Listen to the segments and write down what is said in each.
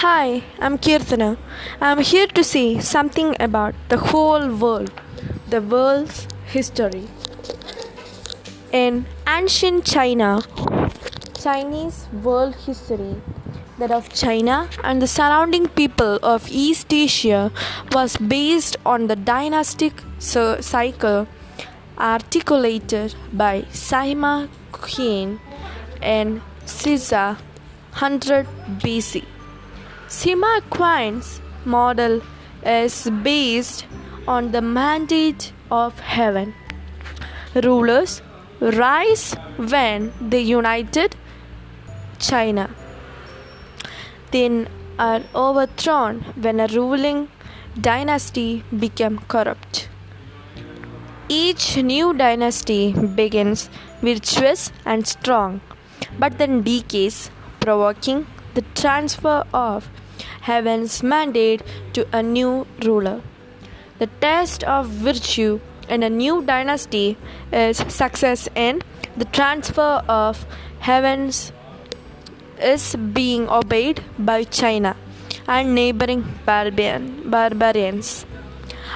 Hi, I'm Kirtana. I'm here to say something about the whole world, the world's history. In ancient China, Chinese world history, that of China and the surrounding people of East Asia, was based on the dynastic cycle articulated by Sima Qian and Silla 100 BC. Sima Qian's model is based on the mandate of heaven. Rulers rise when they united China, then are overthrown when a ruling dynasty became corrupt. Each new dynasty begins virtuous and strong, but then decays, provoking the transfer of heaven's mandate to a new ruler. The test of virtue in a new dynasty is success in the transfer of heavens is being obeyed by China and neighboring barbarian, barbarians.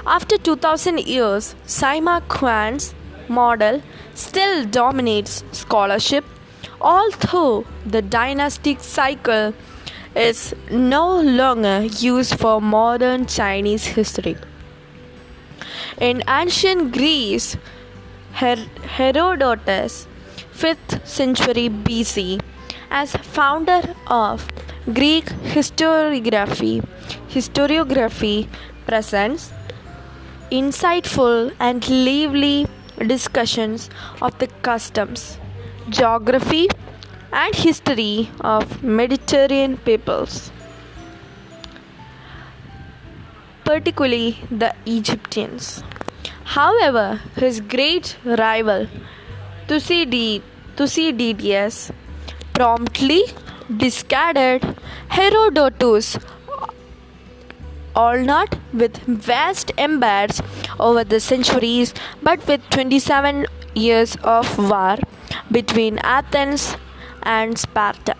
After 2000 years, Sima Qian's model still dominates scholarship, although the dynastic cycle is no longer used for modern Chinese history. In ancient Greece, Her- Herodotus, 5th century BC, as founder of Greek historiography, historiography presents insightful and lively discussions of the customs, geography, and history of Mediterranean peoples, particularly the Egyptians. However, his great rival Thucydides promptly discarded Herodotus all not with vast empires over the centuries, but with 27 years of war between Athens and Sparta.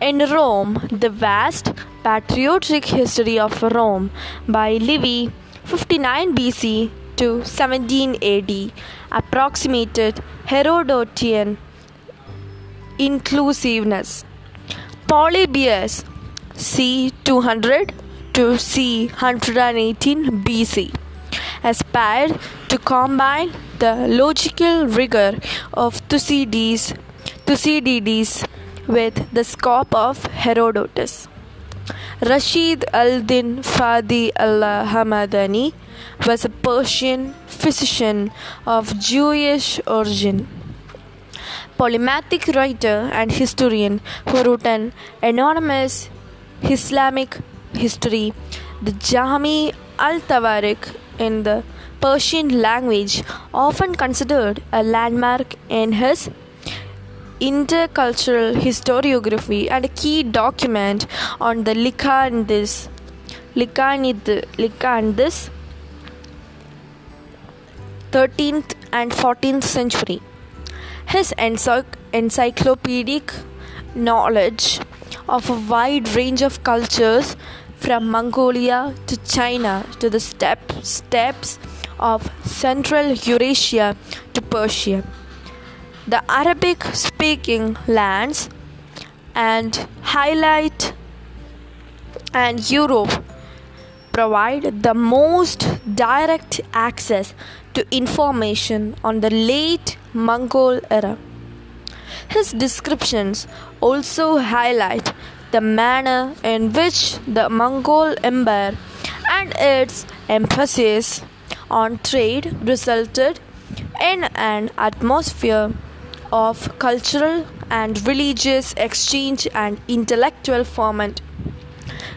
In Rome, the vast patriotic history of Rome by Livy 59 BC to 17 AD approximated Herodotian inclusiveness. Polybius c 200 to c 118 BC aspired to combine the logical rigor of Thucydides, Thucydides with the scope of Herodotus. Rashid al-Din Fadi al-Hamadani was a Persian physician of Jewish origin polymathic writer and historian who wrote an anonymous Islamic history, the Jami al Tawarikh in the Persian language, often considered a landmark in his intercultural historiography and a key document on the Lycanides, Lycanides 13th and 14th century. His encyclopedic knowledge of a wide range of cultures from Mongolia to China to the steppe, steppes of Central Eurasia to Persia. The Arabic speaking lands and highlight and Europe provide the most direct access to information on the late Mongol era. His descriptions also highlight the manner in which the Mongol Empire and its emphasis on trade resulted in an atmosphere of cultural and religious exchange and intellectual ferment,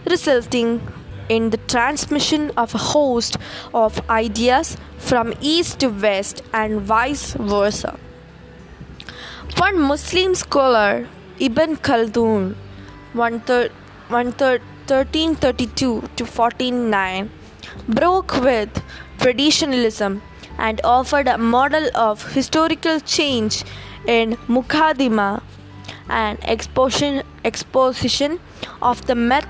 resulting in the transmission of a host of ideas from east to west and vice versa. One Muslim scholar, Ibn Khaldun, 1332 to 1409, broke with traditionalism and offered a model of historical change in Muqaddimah, and exposition, exposition of the met-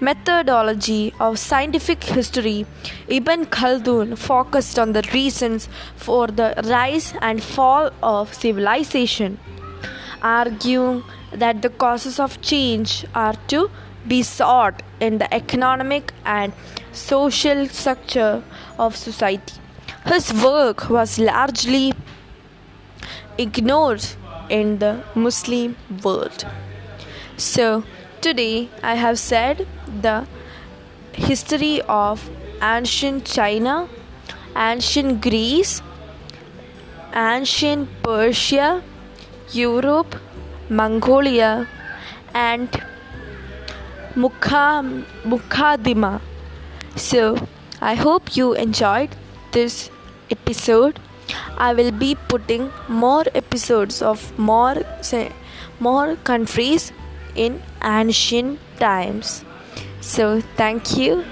methodology of scientific history, Ibn Khaldun focused on the reasons for the rise and fall of civilization, arguing that the causes of change are to be sought in the economic and social structure of society. His work was largely ignored in the Muslim world. So, today I have said the history of ancient China, ancient Greece, ancient Persia, Europe, Mongolia, and Mukha, Muqaddimah. So, I hope you enjoyed this episode. I will be putting more episodes of more say, more countries in ancient times. So, thank you.